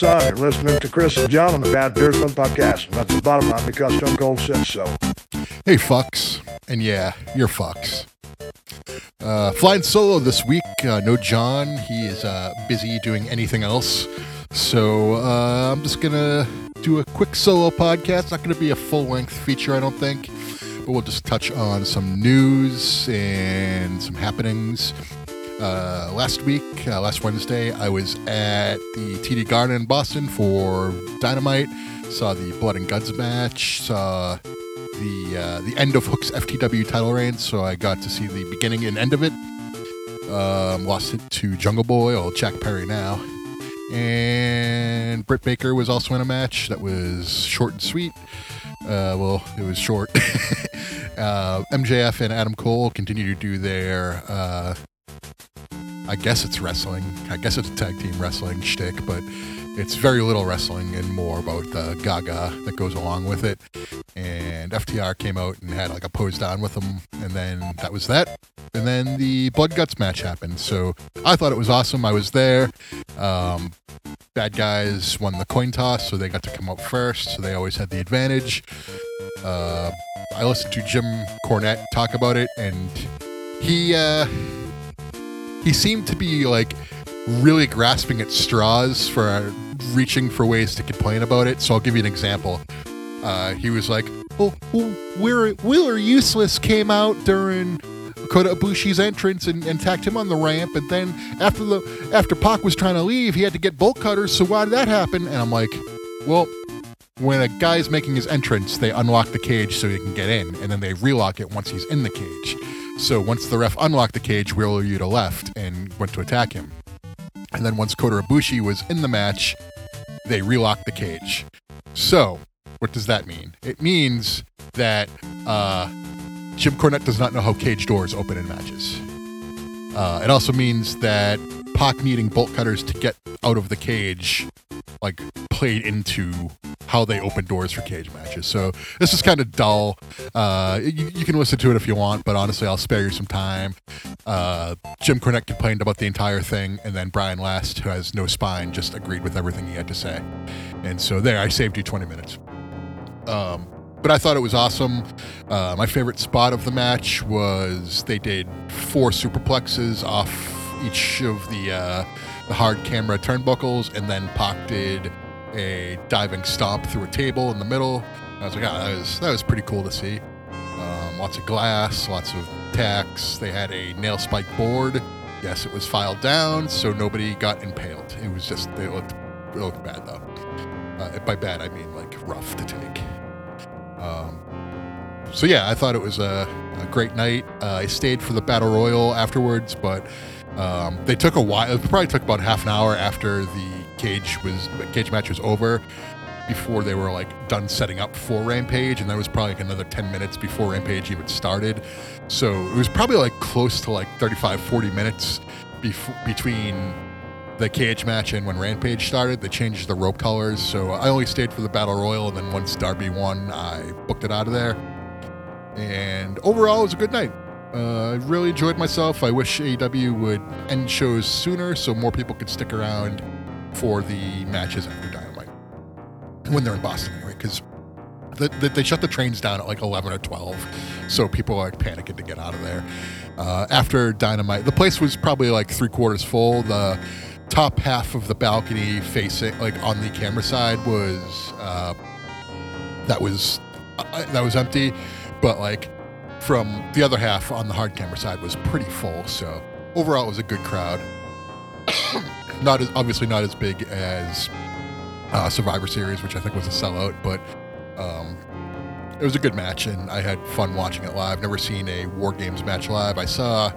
son. You're listening to Chris and John on the Bad Beersman podcast. And that's the bottom line because Stone Cold said so. Hey, fucks. And yeah, you're fucks. Uh, flying solo this week. Uh, no John. He is uh, busy doing anything else. So uh, I'm just going to do a quick solo podcast. Not going to be a full length feature, I don't think. But we'll just touch on some news and some happenings. Uh, last week, uh, last Wednesday, I was at the TD Garden in Boston for Dynamite. Saw the Blood and Guts match. Saw the uh, the end of Hook's FTW title reign, so I got to see the beginning and end of it. Um, lost it to Jungle Boy, or Jack Perry now. And Britt Baker was also in a match that was short and sweet. Uh, well, it was short. uh, MJF and Adam Cole continue to do their, uh, I guess it's wrestling. I guess it's a tag team wrestling shtick, but it's very little wrestling and more about the gaga that goes along with it. And FTR came out and had like a pose down with them, and then that was that. And then the Blood Guts match happened. So I thought it was awesome. I was there. Um, bad guys won the coin toss, so they got to come out first. So they always had the advantage. Uh, I listened to Jim Cornette talk about it, and he uh, he seemed to be like really grasping at straws for reaching for ways to complain about it. So I'll give you an example. Uh, he was like, "Oh, Wheeler, Wheeler Useless came out during Kota Ibushi's entrance and, and attacked him on the ramp, and then after the after Pac was trying to leave, he had to get bolt cutters. So why did that happen?" And I'm like, "Well." When a guy's making his entrance, they unlock the cage so he can get in, and then they relock it once he's in the cage. So once the ref unlocked the cage, Wheeler Yuta left and went to attack him. And then once Kota Ibushi was in the match, they relocked the cage. So, what does that mean? It means that uh, Jim Cornette does not know how cage doors open in matches. Uh, it also means that Pac needing bolt cutters to get out of the cage, like, played into how they open doors for cage matches. So this is kind of dull. Uh, you, you, can listen to it if you want, but honestly, I'll spare you some time. Uh, Jim Cornette complained about the entire thing, and then Brian Last, who has no spine, just agreed with everything he had to say. And so there, I saved you 20 minutes. Um, but I thought it was awesome. Uh, my favorite spot of the match was they did four superplexes off each of the uh, the hard camera turnbuckles, and then Pac did a diving stomp through a table in the middle. I was like, ah, that was that was pretty cool to see. Um, lots of glass, lots of tacks. They had a nail spike board. Yes, it was filed down, so nobody got impaled. It was just they looked it looked bad though. Uh, by bad, I mean like rough to take. Um, so yeah, I thought it was a, a great night. Uh, I stayed for the battle royal afterwards, but um, they took a while. It probably took about half an hour after the cage was cage match was over before they were like done setting up for Rampage, and that was probably like another 10 minutes before Rampage even started. So it was probably like close to like 35, 40 minutes bef- between the cage match and when Rampage started. They changed the rope colors, so I only stayed for the Battle Royal, and then once Darby won, I booked it out of there. And overall, it was a good night. Uh, I really enjoyed myself. I wish AEW would end shows sooner so more people could stick around for the matches after Dynamite when they're in Boston, anyway, because the, the, they shut the trains down at like 11 or 12, so people are like panicking to get out of there. Uh, after Dynamite, the place was probably like three quarters full. The top half of the balcony facing, like on the camera side, was uh, that was uh, that was empty, but like from the other half on the hard camera side was pretty full. So overall, it was a good crowd. not as obviously not as big as uh, Survivor Series, which I think was a sellout, but um, it was a good match, and I had fun watching it live. Never seen a War Games match live. I saw,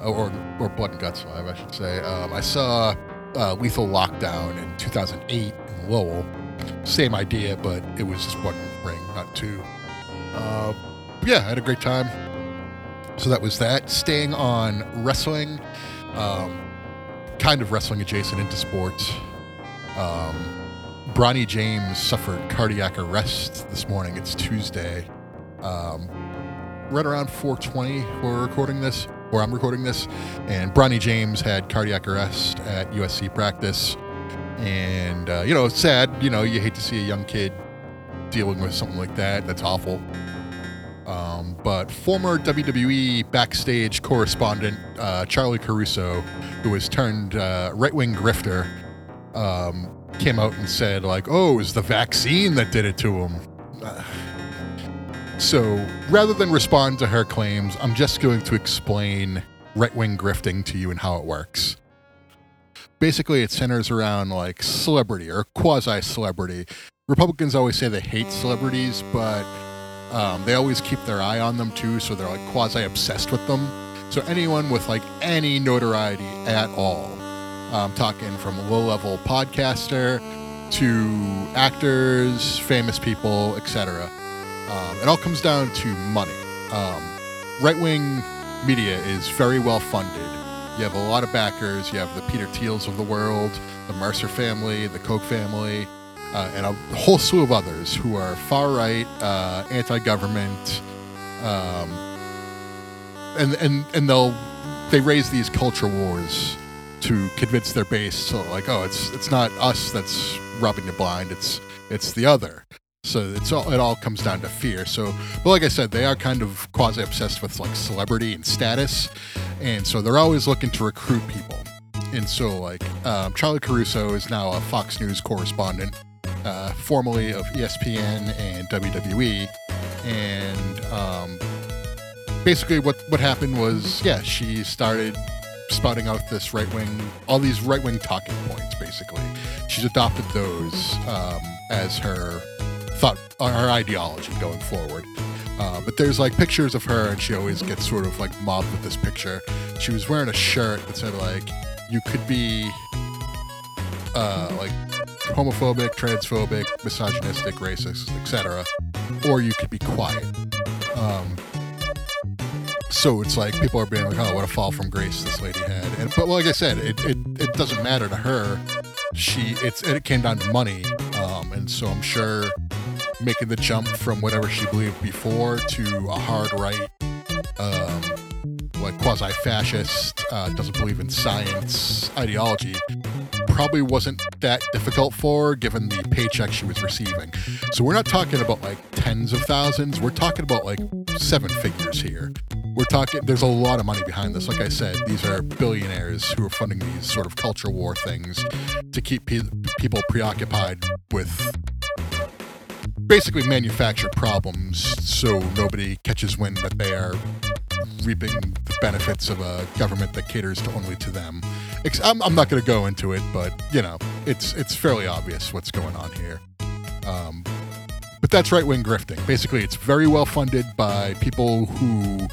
or or Blood and Guts live, I should say. Um, I saw uh, Lethal Lockdown in 2008 in Lowell. Same idea, but it was just one ring, not two. Uh, yeah, I had a great time. So that was that. Staying on wrestling. Um, kind of wrestling adjacent into sports. Um, Bronny James suffered cardiac arrest this morning. It's Tuesday. Um, right around 420, we're recording this, or I'm recording this. And Bronny James had cardiac arrest at USC practice. And, uh, you know, it's sad. You know, you hate to see a young kid dealing with something like that. That's awful. But former WWE backstage correspondent uh, Charly Caruso, who was turned uh, right wing grifter, um, came out and said, like, oh, it was the vaccine that did it to him. So rather than respond to her claims, I'm just going to explain right wing grifting to you and how it works. Basically, it centers around like celebrity or quasi celebrity. Republicans always say they hate celebrities, but um, they always keep their eye on them too, so they're like quasi obsessed with them. So anyone with like any notoriety at all, I'm talking from a low level podcaster to actors, famous people, etc. Um, it all comes down to money. Um, right wing media is very well funded. You have a lot of backers. You have the Peter Thiels of the world, the Mercer family, the Koch family, uh, and a whole slew of others who are far right, uh, anti government, um, and and and they'll they raise these culture wars to convince their base. So like, oh, it's it's not us that's rubbing the blind. It's it's the other. So it's all it all comes down to fear. So, but like I said, they are kind of quasi obsessed with like celebrity and status, and so they're always looking to recruit people. And so, like um, Charly Caruso is now a Fox News correspondent, uh, formerly of ESPN and WWE, and um, basically what what happened was, yeah, she started spouting out this right wing, all these right wing talking points. Basically, she's adopted those um, as her thought her ideology going forward. Uh, but there's like pictures of her, and she always gets sort of like mobbed with this picture. She was wearing a shirt that said like, "You could be uh, like homophobic, transphobic, misogynistic, racist, etc., or you could be quiet." Um, so it's like people are being like, "Oh, what a fall from grace this lady had," and but like I said, it it, it doesn't matter to her. She it's it came down to money, um, and so I'm sure making the jump from whatever she believed before to a hard right, um, like quasi fascist, uh, doesn't believe in science ideology, probably wasn't that difficult for given the paycheck she was receiving. So we're not talking about like tens of thousands, we're talking about like seven figures here. We're talking, there's a lot of money behind this. Like I said, these are billionaires who are funding these sort of culture war things to keep pe- people preoccupied with basically manufacture problems so nobody catches wind that they are reaping the benefits of a government that caters to only to them. I'm, I'm not going to go into it, but you know, it's it's fairly obvious what's going on here. Um, but that's right wing grifting. Basically, it's very well funded by people who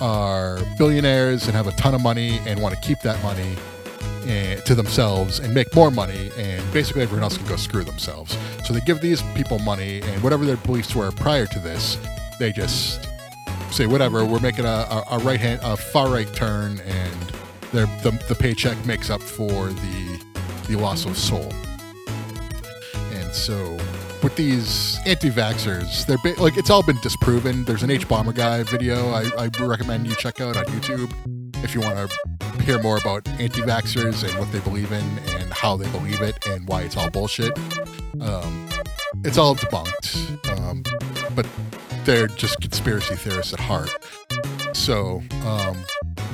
are billionaires and have a ton of money and want to keep that money and, to themselves and make more money, and basically everyone else can go screw themselves. So they give these people money, and whatever their beliefs were prior to this, they just say, whatever, we're making a, a, a right hand, a far right turn, and the, the paycheck makes up for the, the loss of soul. And so with these anti-vaxxers, they're ba- like it's all been disproven. There's an Hbomberguy video I, I recommend you check out on YouTube if you want to hear more about anti vaxxers and what they believe in and how they believe it and why it's all bullshit. Um, it's all debunked, um, but they're just conspiracy theorists at heart. So um,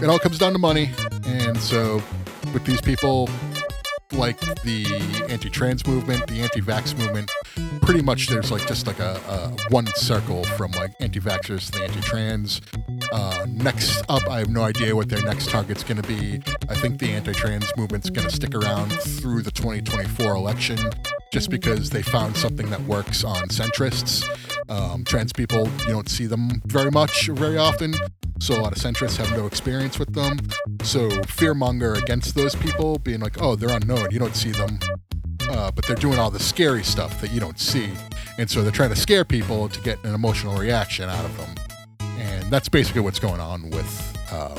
it all comes down to money. And so with these people, like the anti-trans movement, the anti-vax movement, pretty much there's like just like a, a one circle from like anti-vaxxers to the anti-trans. Uh, next up, I have no idea what their next target's going to be. I think the anti-trans movement's going to stick around through the 2024 election, just because they found something that works on centrists. Um, trans people, you don't see them very much, very often. So a lot of centrists have no experience with them. So fearmonger against those people, being like, oh, they're unknown, you don't see them, uh, but they're doing all the scary stuff that you don't see, and so they're trying to scare people to get an emotional reaction out of them, and that's basically what's going on with um,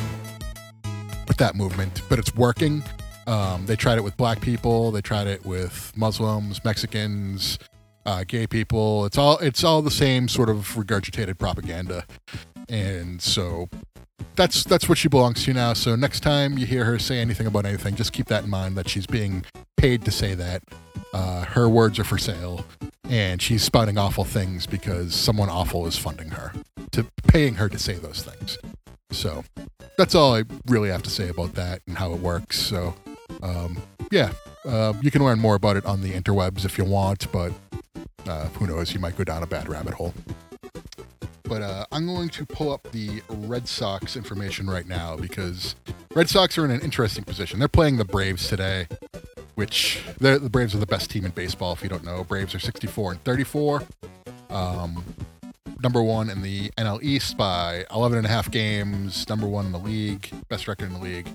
with that movement. But it's working. Um, they tried it with black people. They tried it with Muslims, Mexicans, uh, gay people. It's all it's all the same sort of regurgitated propaganda. and so that's that's what she belongs to now. So next time you hear her say anything about anything, just keep that in mind that she's being paid to say that. Uh, her words are for sale, and she's spouting awful things because someone awful is funding her, to paying her to say those things. So that's all I really have to say about that and how it works. So um, yeah, uh, you can learn more about it on the interwebs if you want, but uh, who knows? You might go down a bad rabbit hole. But uh, I'm going to pull up the Red Sox information right now because Red Sox are in an interesting position. They're playing the Braves today, which the Braves are the best team in baseball. If you don't know, Braves are 64 and 34. Um, number one in the NL East by 11 and a half games. Number one in the league, best record in the league.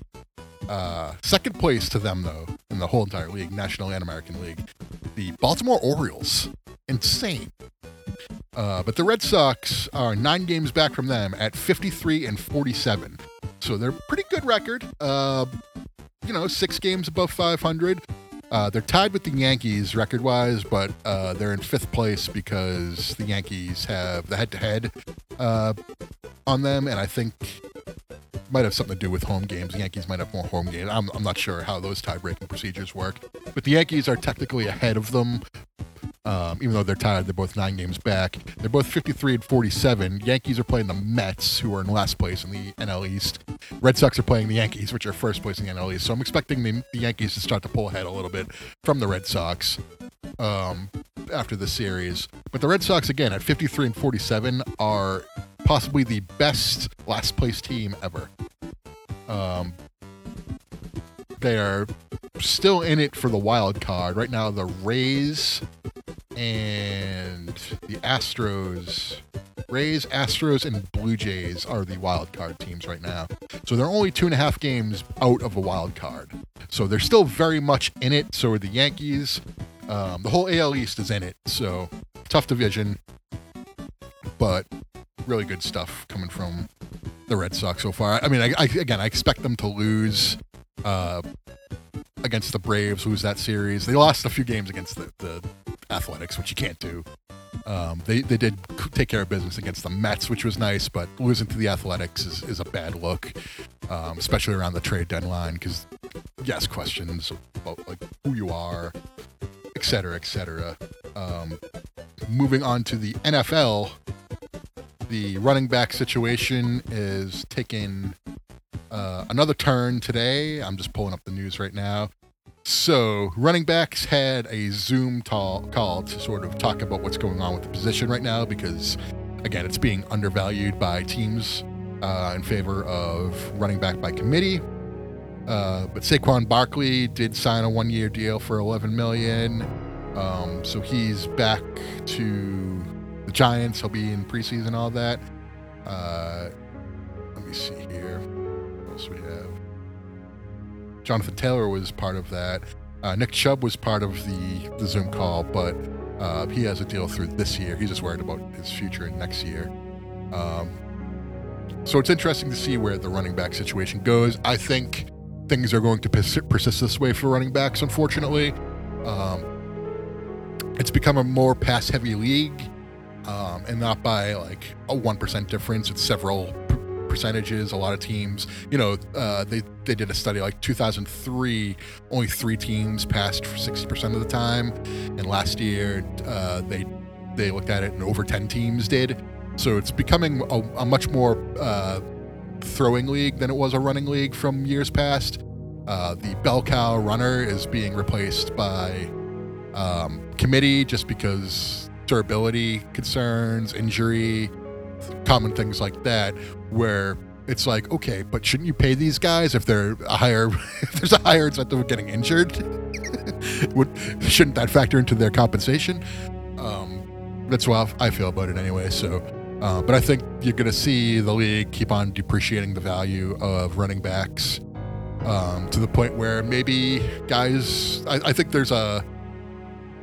Uh, second place to them though in the whole entire league, National and American League, the Baltimore Orioles. Insane. Uh, but the Red Sox are nine games back from them at 53 and 47. So they're pretty good record. Uh, you know, six games above 500. Uh, they're tied with the Yankees record wise, but uh, they're in fifth place because the Yankees have the head to head on them. And I think might have something to do with home games. The Yankees might have more home games. I'm, I'm not sure how those tie breaking procedures work. But the Yankees are technically ahead of them um, even though they're tied, they're both nine games back. They're both 53 and 47. Yankees are playing the Mets, who are in last place in the NL East. Red Sox are playing the Yankees, which are first place in the NL East. So I'm expecting the, the Yankees to start to pull ahead a little bit from the Red Sox um, after the series. But the Red Sox, again, at 53 and 47, are possibly the best last place team ever. Um, they are still in it for the wild card. Right now, the Rays and the Astros, Rays, Astros, and Blue Jays are the wild card teams right now. So they're only two and a half games out of a wild card. So they're still very much in it. So are the Yankees. Um, the whole AL East is in it. So tough division, but really good stuff coming from the Red Sox so far. I mean, I, I, again, I expect them to lose uh, against the Braves, lose that series. They lost a few games against the, the Athletics, which you can't do. Um, they, they did take care of business against the Mets, which was nice, but losing to the Athletics is, is a bad look, um, especially around the trade deadline, because, yes, questions about like who you are, et cetera, et cetera. Um, moving on to the NFL, the running back situation is taking uh, another turn today. I'm just pulling up the news right now. So, running backs had a Zoom call to sort of talk about what's going on with the position right now because, again, it's being undervalued by teams uh, in favor of running back by committee. Uh, but Saquon Barkley did sign a one-year deal for 11 million, um, so he's back to the Giants. He'll be in preseason, all that. Uh, let me see here. Else we have? Jonathan Taylor was part of that. Uh, Nick Chubb was part of the, the Zoom call, but uh, he has a deal through this year. He's just worried about his future in next year. Um, so it's interesting to see where the running back situation goes. I think things are going to persist this way for running backs, unfortunately. Um, it's become a more pass heavy league, um, and not by like a 1% difference. It's several percentages. A lot of teams, you know, uh, they they did a study like 2003, only three teams passed for 60% of the time, and last year uh, they they looked at it and over 10 teams did. So it's becoming a, a much more uh, throwing league than it was a running league from years past. Uh, the bell cow runner is being replaced by um, committee just because durability concerns, injury, common things like that, where it's like, okay, but shouldn't you pay these guys if they're a higher, if there's a higher incentive of getting injured? Would, shouldn't that factor into their compensation? Um, that's how I feel about it anyway. So, uh, but I think you're going to see the league keep on depreciating the value of running backs um, to the point where maybe guys, I, I think there's a,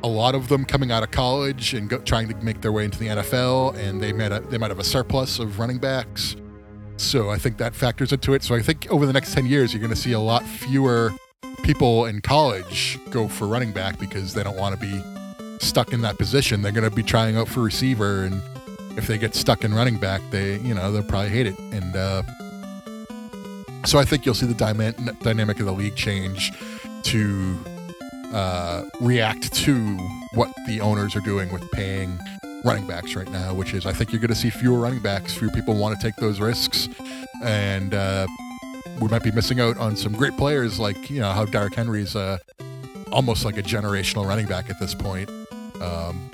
a lot of them coming out of college and go, trying to make their way into the NFL, and they might have, they might have a surplus of running backs. So I think that factors into it. So I think over the next ten years, you're going to see a lot fewer people in college go for running back because they don't want to be stuck in that position. They're going to be trying out for receiver and if they get stuck in running back, they you know they'll probably hate it. And uh, so I think you'll see the dyma- dynamic of the league change to uh, react to what the owners are doing with paying running backs right now, which is I think you're going to see fewer running backs. Fewer people want to take those risks, and uh, we might be missing out on some great players like you know how Derrick Henry's uh, almost like a generational running back at this point. Um,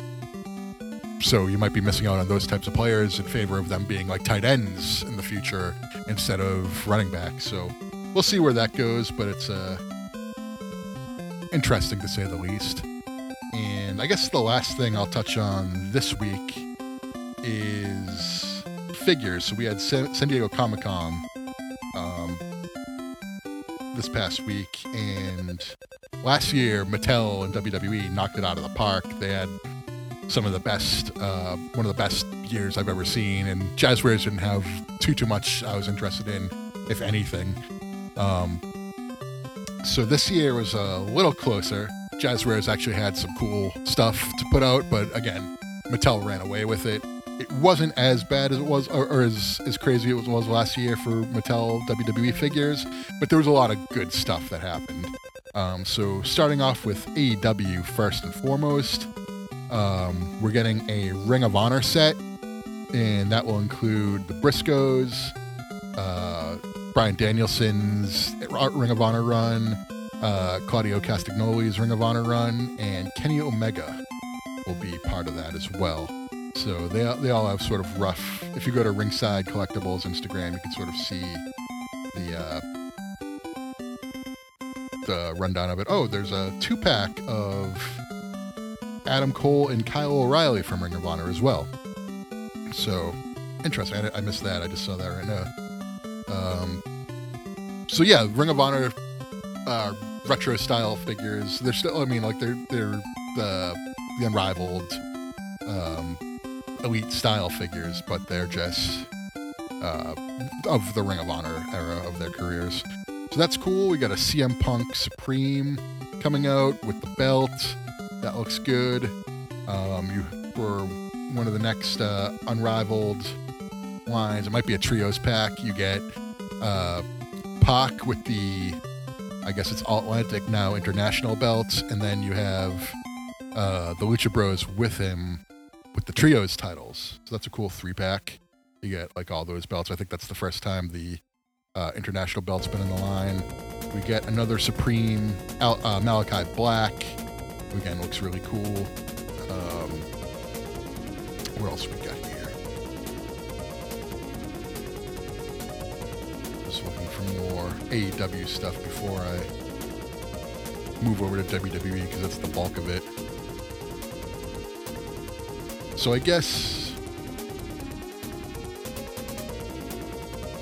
so you might be missing out on those types of players in favor of them being like tight ends in the future instead of running backs. So we'll see where that goes, but it's uh, interesting to say the least. And I guess the last thing I'll touch on this week is figures. So we had San, Diego Comic Con um, this past week, and last year Mattel and WWE knocked it out of the park. They had some of the best, uh, one of the best years I've ever seen. And Jazwares didn't have too too much I was interested in, if anything. Um, so this year was a little closer. Jazwares actually had some cool stuff to put out, but again, Mattel ran away with it. It wasn't as bad as it was, or, or as, as crazy as it was last year for Mattel WWE figures, but there was a lot of good stuff that happened. Um, so starting off with AEW first and foremost, um, we're getting a Ring of Honor set, and that will include the Briscoes, uh, Bryan Danielson's Ring of Honor run, uh, Claudio Castagnoli's Ring of Honor run, and Kenny Omega will be part of that as well. So they, they all have sort of rough. If you go to Ringside Collectibles Instagram, you can sort of see the uh, the rundown of it. Oh, there's a two pack of Adam Cole and Kyle O'Reilly from Ring of Honor as well. So interesting. I, I missed that. I just saw that right now. So yeah, Ring of Honor uh, retro style figures. They're still. I mean, like they're they're the the unrivaled um, elite style figures, but they're just uh, of the Ring of Honor era of their careers. So that's cool. We got a CM Punk Supreme coming out with the belt. That looks good. Um, you for one of the next uh, unrivaled lines. It might be a trios pack. You get uh, Pac with the, I guess it's All Atlantic now international belts, and then you have uh, the Lucha Bros with him with the trios titles. So that's a cool three pack. You get like all those belts. I think that's the first time the uh, international belt's been in the line. We get another Supreme Al- uh, Malachi Black again looks really cool. Um, what else we got for more AEW stuff before I move over to WWE because that's the bulk of it. So I guess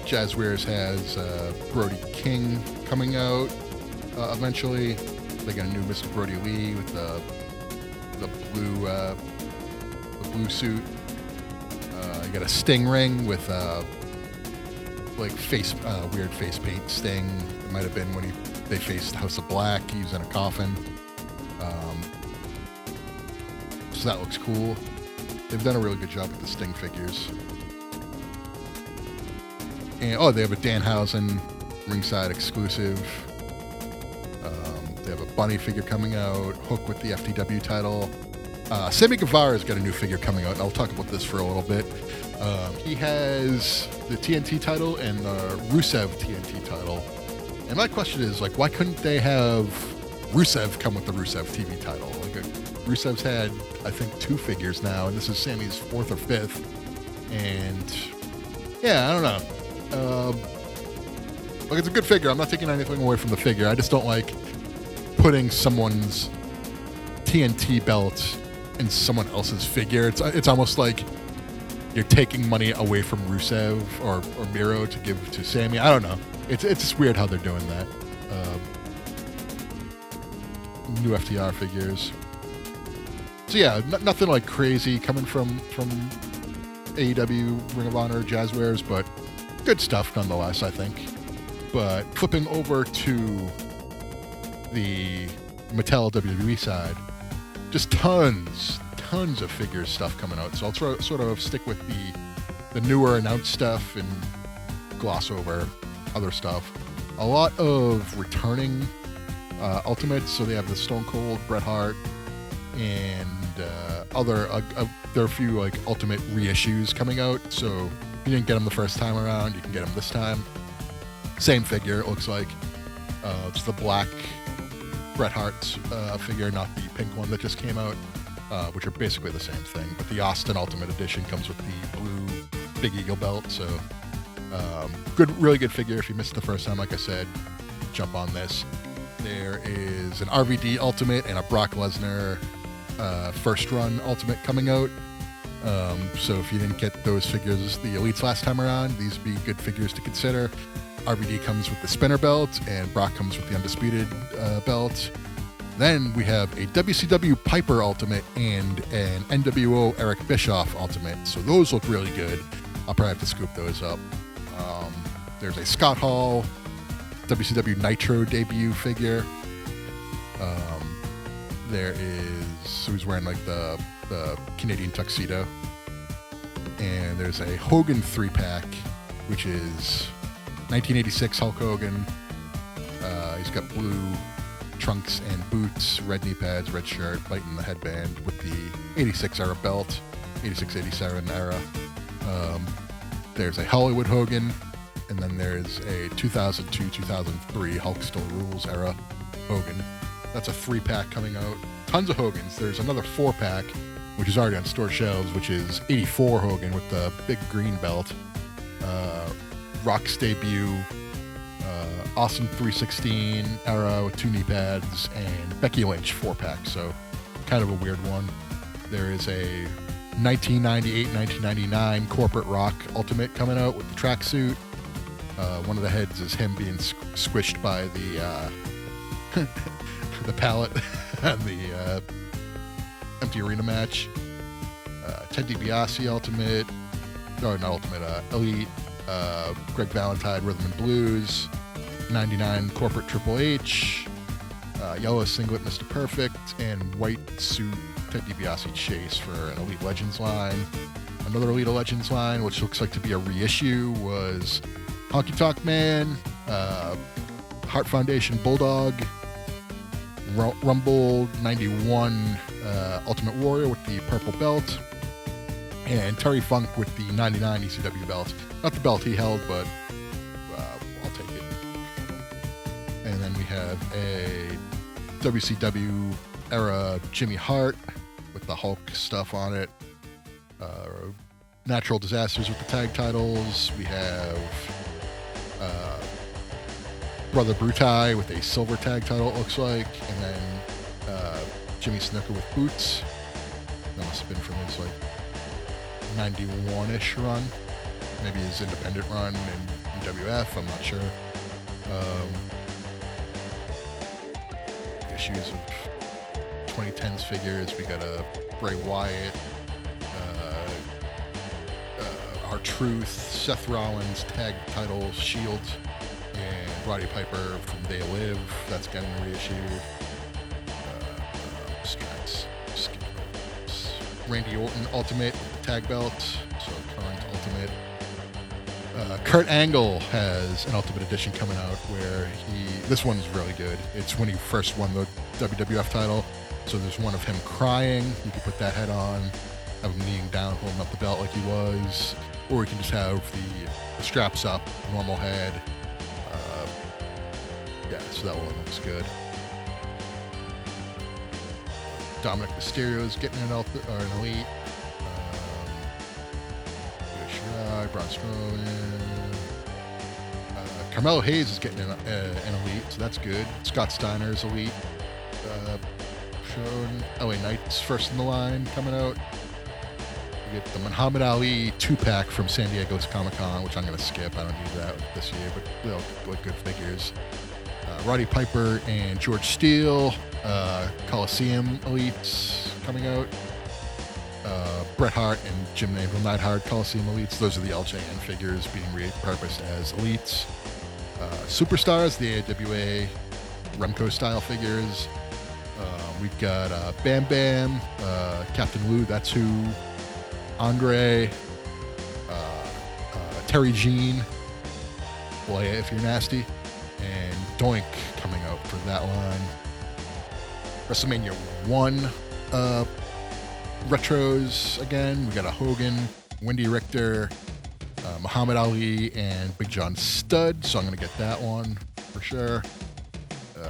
Jazwares has uh, Brody King coming out uh, eventually. They got a new Mr. Brodie Lee with the the blue uh, the blue suit. Uh, you got a Sting ring with uh, like face uh, weird face paint Sting. It might have been when he they faced House of Black. He was in a coffin. Um, so that looks cool. They've done a really good job with the Sting figures. And oh, they have a Danhausen ringside exclusive. They have a bunny figure coming out, Hook with the FTW title. Uh, Sammy Guevara's got a new figure coming out. I'll talk about this for a little bit. Um, he has the TNT title and the Rusev TNT title. And my question is, like, why couldn't they have Rusev come with the Rusev TV title? Like, uh, Rusev's had, I think, two figures now, and this is Sammy's fourth or fifth. And yeah, I don't know. Um, like, it's a good figure. I'm not taking anything away from the figure. I just don't like putting someone's TNT belt in someone else's figure. It's it's almost like you're taking money away from Rusev or, or Miro to give to Sammy. I don't know. It's it's just weird how they're doing that. Um, new FTR figures. So yeah, n- nothing like crazy coming from from AEW, Ring of Honor, Jazwares, but good stuff nonetheless. I think. But flipping over to the Mattel WWE side, just tons, tons of figures stuff coming out. So I'll sort of stick with the the newer announced stuff and gloss over other stuff. A lot of returning uh, Ultimates. So they have the Stone Cold, Bret Hart, and uh, other. Uh, uh, there are a few like Ultimate reissues coming out. So you didn't get them the first time around, you can get them this time. Same figure, it looks like. Uh, it's the black Bret Hart uh, figure, not the pink one that just came out, uh, which are basically the same thing. But the Austin Ultimate Edition comes with the blue Big Eagle belt, so um, good, really good figure. If you missed the first time, like I said, jump on this. There is an RVD Ultimate and a Brock Lesnar uh, first run Ultimate coming out. Um, so if you didn't get those figures, the Elites last time around, these be good figures to consider. RVD comes with the spinner belt, and Brock comes with the undisputed uh, belt. Then we have a WCW Piper Ultimate and an NWO Eric Bischoff Ultimate. So those look really good. I'll probably have to scoop those up. Um, there's a Scott Hall WCW Nitro debut figure. Um, there is who's wearing like the the Canadian tuxedo, and there's a Hogan three pack, which is 1986 Hulk Hogan. Uh, he's got blue trunks and boots, red knee pads, red shirt, biting the headband with the 86 era belt, 86 87 era. Um, there's a Hollywood Hogan, and then there's a 2002 2003 Hulk Still Rules era Hogan. That's a three pack coming out. Tons of Hogans. There's another four pack, which is already on store shelves, which is 84 Hogan with the big green belt. Uh, Rock's debut, Austin 316 era with two knee pads, and Becky Lynch four pack. So kind of a weird one. There is a 1998 1999 Corporate Rock Ultimate coming out with the tracksuit. Uh, one of the heads is him being squished by the uh, the pallet on the uh, empty arena match. Uh, Ted DiBiase Ultimate, or not Ultimate, uh, Elite. Uh, Greg Valentine Rhythm and Blues. 99 Corporate Triple H. Yellow Singlet Mr. Perfect, and White Suit Ted DiBiase Chase for an Elite Legends line. Another Elite Legends line, which looks like to be a reissue, was Honky Tonk Man, uh, Hart Foundation Bulldog, R- Rumble 91 uh, Ultimate Warrior with the purple belt, and Terry Funk with the 99 ECW belt. Not the belt he held, but a WCW era Jimmy Hart with the Hulk stuff on it. Uh, natural disasters with the tag titles. We have uh, Brother Brutai with a silver tag title, it looks like, and then uh, Jimmy Snuka with boots. That must have been from his like 91-ish run, maybe his independent run in WF. I'm not sure. Um, issues of 2010s figures. We got a Bray Wyatt, uh, uh, R-Truth, Seth Rollins tag titles, Shield, and Roddy Piper from They Live. That's getting reissued. Uh, Scats, Randy Orton Ultimate tag belt, Kurt Angle has an Ultimate Edition coming out where he. This one's really good. It's when he first won the WWF title. So there's one of him crying. You can put that head on, have him kneeling down, holding up the belt like he was, or you can just have the, the straps up, normal head. Uh, yeah, so that one looks good. Dominik Mysterio's getting an, elf, or an elite. Um, Braun Strowman. Carmelo Hayes is getting an, uh, an elite, so that's good. Scott Steiner is elite. Uh, shown. LA Knight's first in the line coming out. We get the Muhammad Ali two pack from San Diego's Comic Con, which I'm going to skip. I don't need that this year, but they'll look good figures. Uh, Roddy Piper and George Steele, uh, Coliseum Elites coming out. Uh, Bret Hart and Jim Neville Neidhart Coliseum Elites. Those are the LJN figures being repurposed as Elites. Uh, Superstars, the AWA Remco style figures. we've got uh, Bam Bam, uh, Captain Lou, that's who, Andre, uh, uh, Terry Jean, Boy, if you're nasty, and Doink coming out for that line. WrestleMania 1 uh, retros again. We got a Hogan, Wendi Richter, uh, Muhammad Ali, and Big John Studd. So I'm going to get that one for sure. Uh,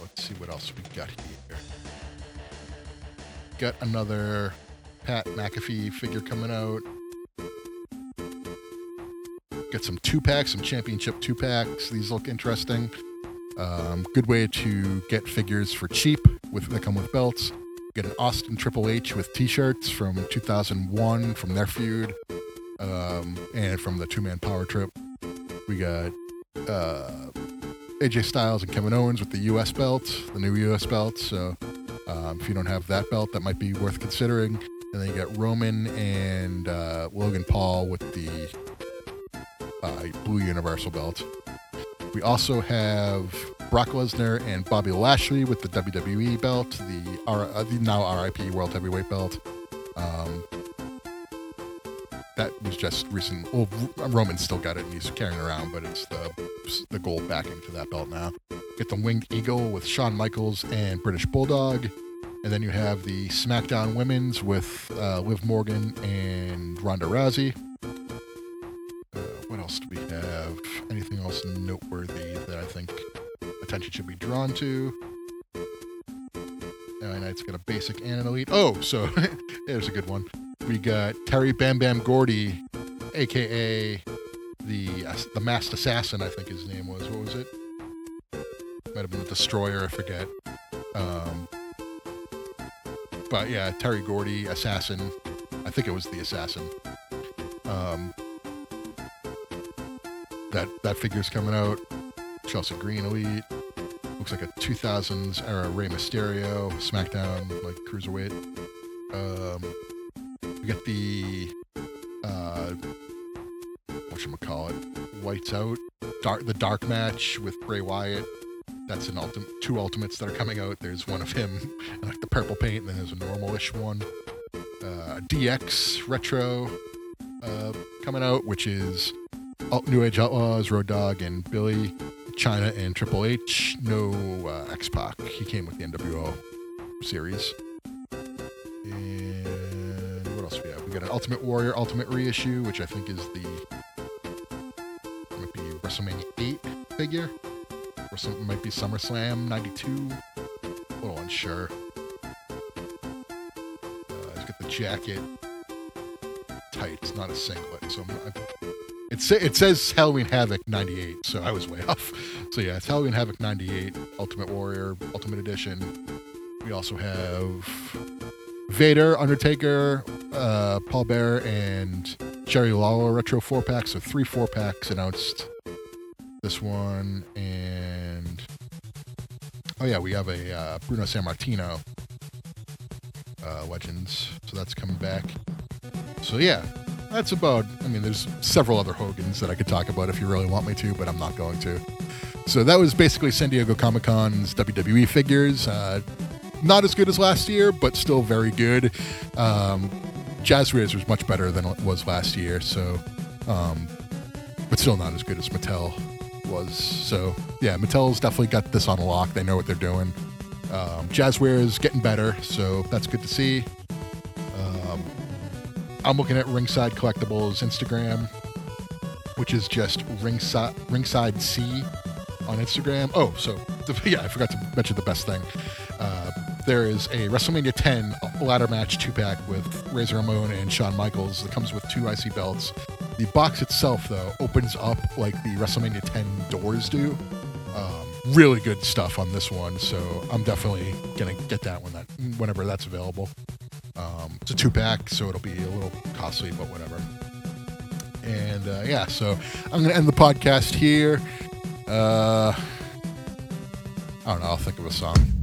let's see what else we got here. Got another Pat McAfee figure coming out. Got some two packs, some championship two packs. These look interesting. Um, good way to get figures for cheap with that come with belts. Get an Austin Triple H with T-shirts from 2001 from their feud, um, and from the Two Man Power Trip. We got uh, AJ Styles and Kevin Owens with the U.S. belt, the new U.S. belt. So um, if you don't have that belt, that might be worth considering. And then you got Roman and uh, Logan Paul with the uh, Blue Universal belt. We also have Brock Lesnar and Bobby Lashley with the WWE belt, the, R- uh, the now RIP World Heavyweight belt. Um, that was just recent. Well, Roman still got it and he's carrying around, but it's the the gold backing into that belt now. Get the Winged Eagle with Shawn Michaels and British Bulldog. And then you have the SmackDown Women's with uh, Liv Morgan and Ronda Rousey. Uh, what else do we have? Anything else noteworthy that I think attention should be drawn to? LA Knight's got a basic and an elite. Oh, so there's a good one. We got Terry Bam Bam Gordy, aka the the masked assassin. I think his name was. What was it? Might have been the Destroyer. I forget. Um, but yeah, Terry Gordy, assassin. I think it was the assassin. Um, that that figure's coming out. Chelsea Green Elite. Looks like a 2000s era Rey Mysterio, SmackDown, like cruiserweight. Um, we got the uh, call it, Whites Out, dark the dark match with Bray Wyatt. That's an ultimate, two ultimates that are coming out. There's one of him like the purple paint, and then there's a normalish one. Uh, DX retro uh, coming out, which is New Age Outlaws, Road Dog, and Billy, Chyna, and Triple H. No uh, X Pac. He came with the NWO series. Ultimate Warrior Ultimate reissue, which I think is the might be WrestleMania 8 figure. Or some, might be SummerSlam 92. A little unsure. Uh, he's got the jacket. Tights, not a singlet. So it, sa- it says Halloween Havoc 98, so I was way off. So yeah, it's Halloween Havoc 98, Ultimate Warrior, Ultimate Edition. We also have Vader, Undertaker, uh, Paul Bear and Jerry Lawler retro four packs. So three four packs announced. This one and oh yeah, we have a uh, Bruno Sammartino uh, Legends. So that's coming back. So yeah, that's about. I mean, there's several other Hogans that I could talk about if you really want me to, but I'm not going to. So that was basically San Diego Comic Con's WWE figures. Uh, not as good as last year, but still very good. Um, Jazwares was much better than it was last year, so, um, but still not as good as Mattel was. So yeah, Mattel's definitely got this on lock. They know what they're doing. Um, Jazware is getting better, so that's good to see. Um, I'm looking at Ringside Collectibles Instagram, which is just Ringside Ringside C on Instagram. Oh, so yeah, I forgot to mention the best thing. There is a WrestleMania 10 ladder match two pack with Razor Ramon and Shawn Michaels that comes with two IC belts. The box itself, though, opens up like the WrestleMania 10 doors do. Um, really good stuff on this one, so I'm definitely gonna get that one that whenever that's available. Um, it's a two pack, so it'll be a little costly, but whatever. And uh, yeah, so I'm gonna end the podcast here. Uh, I don't know. I'll think of a song.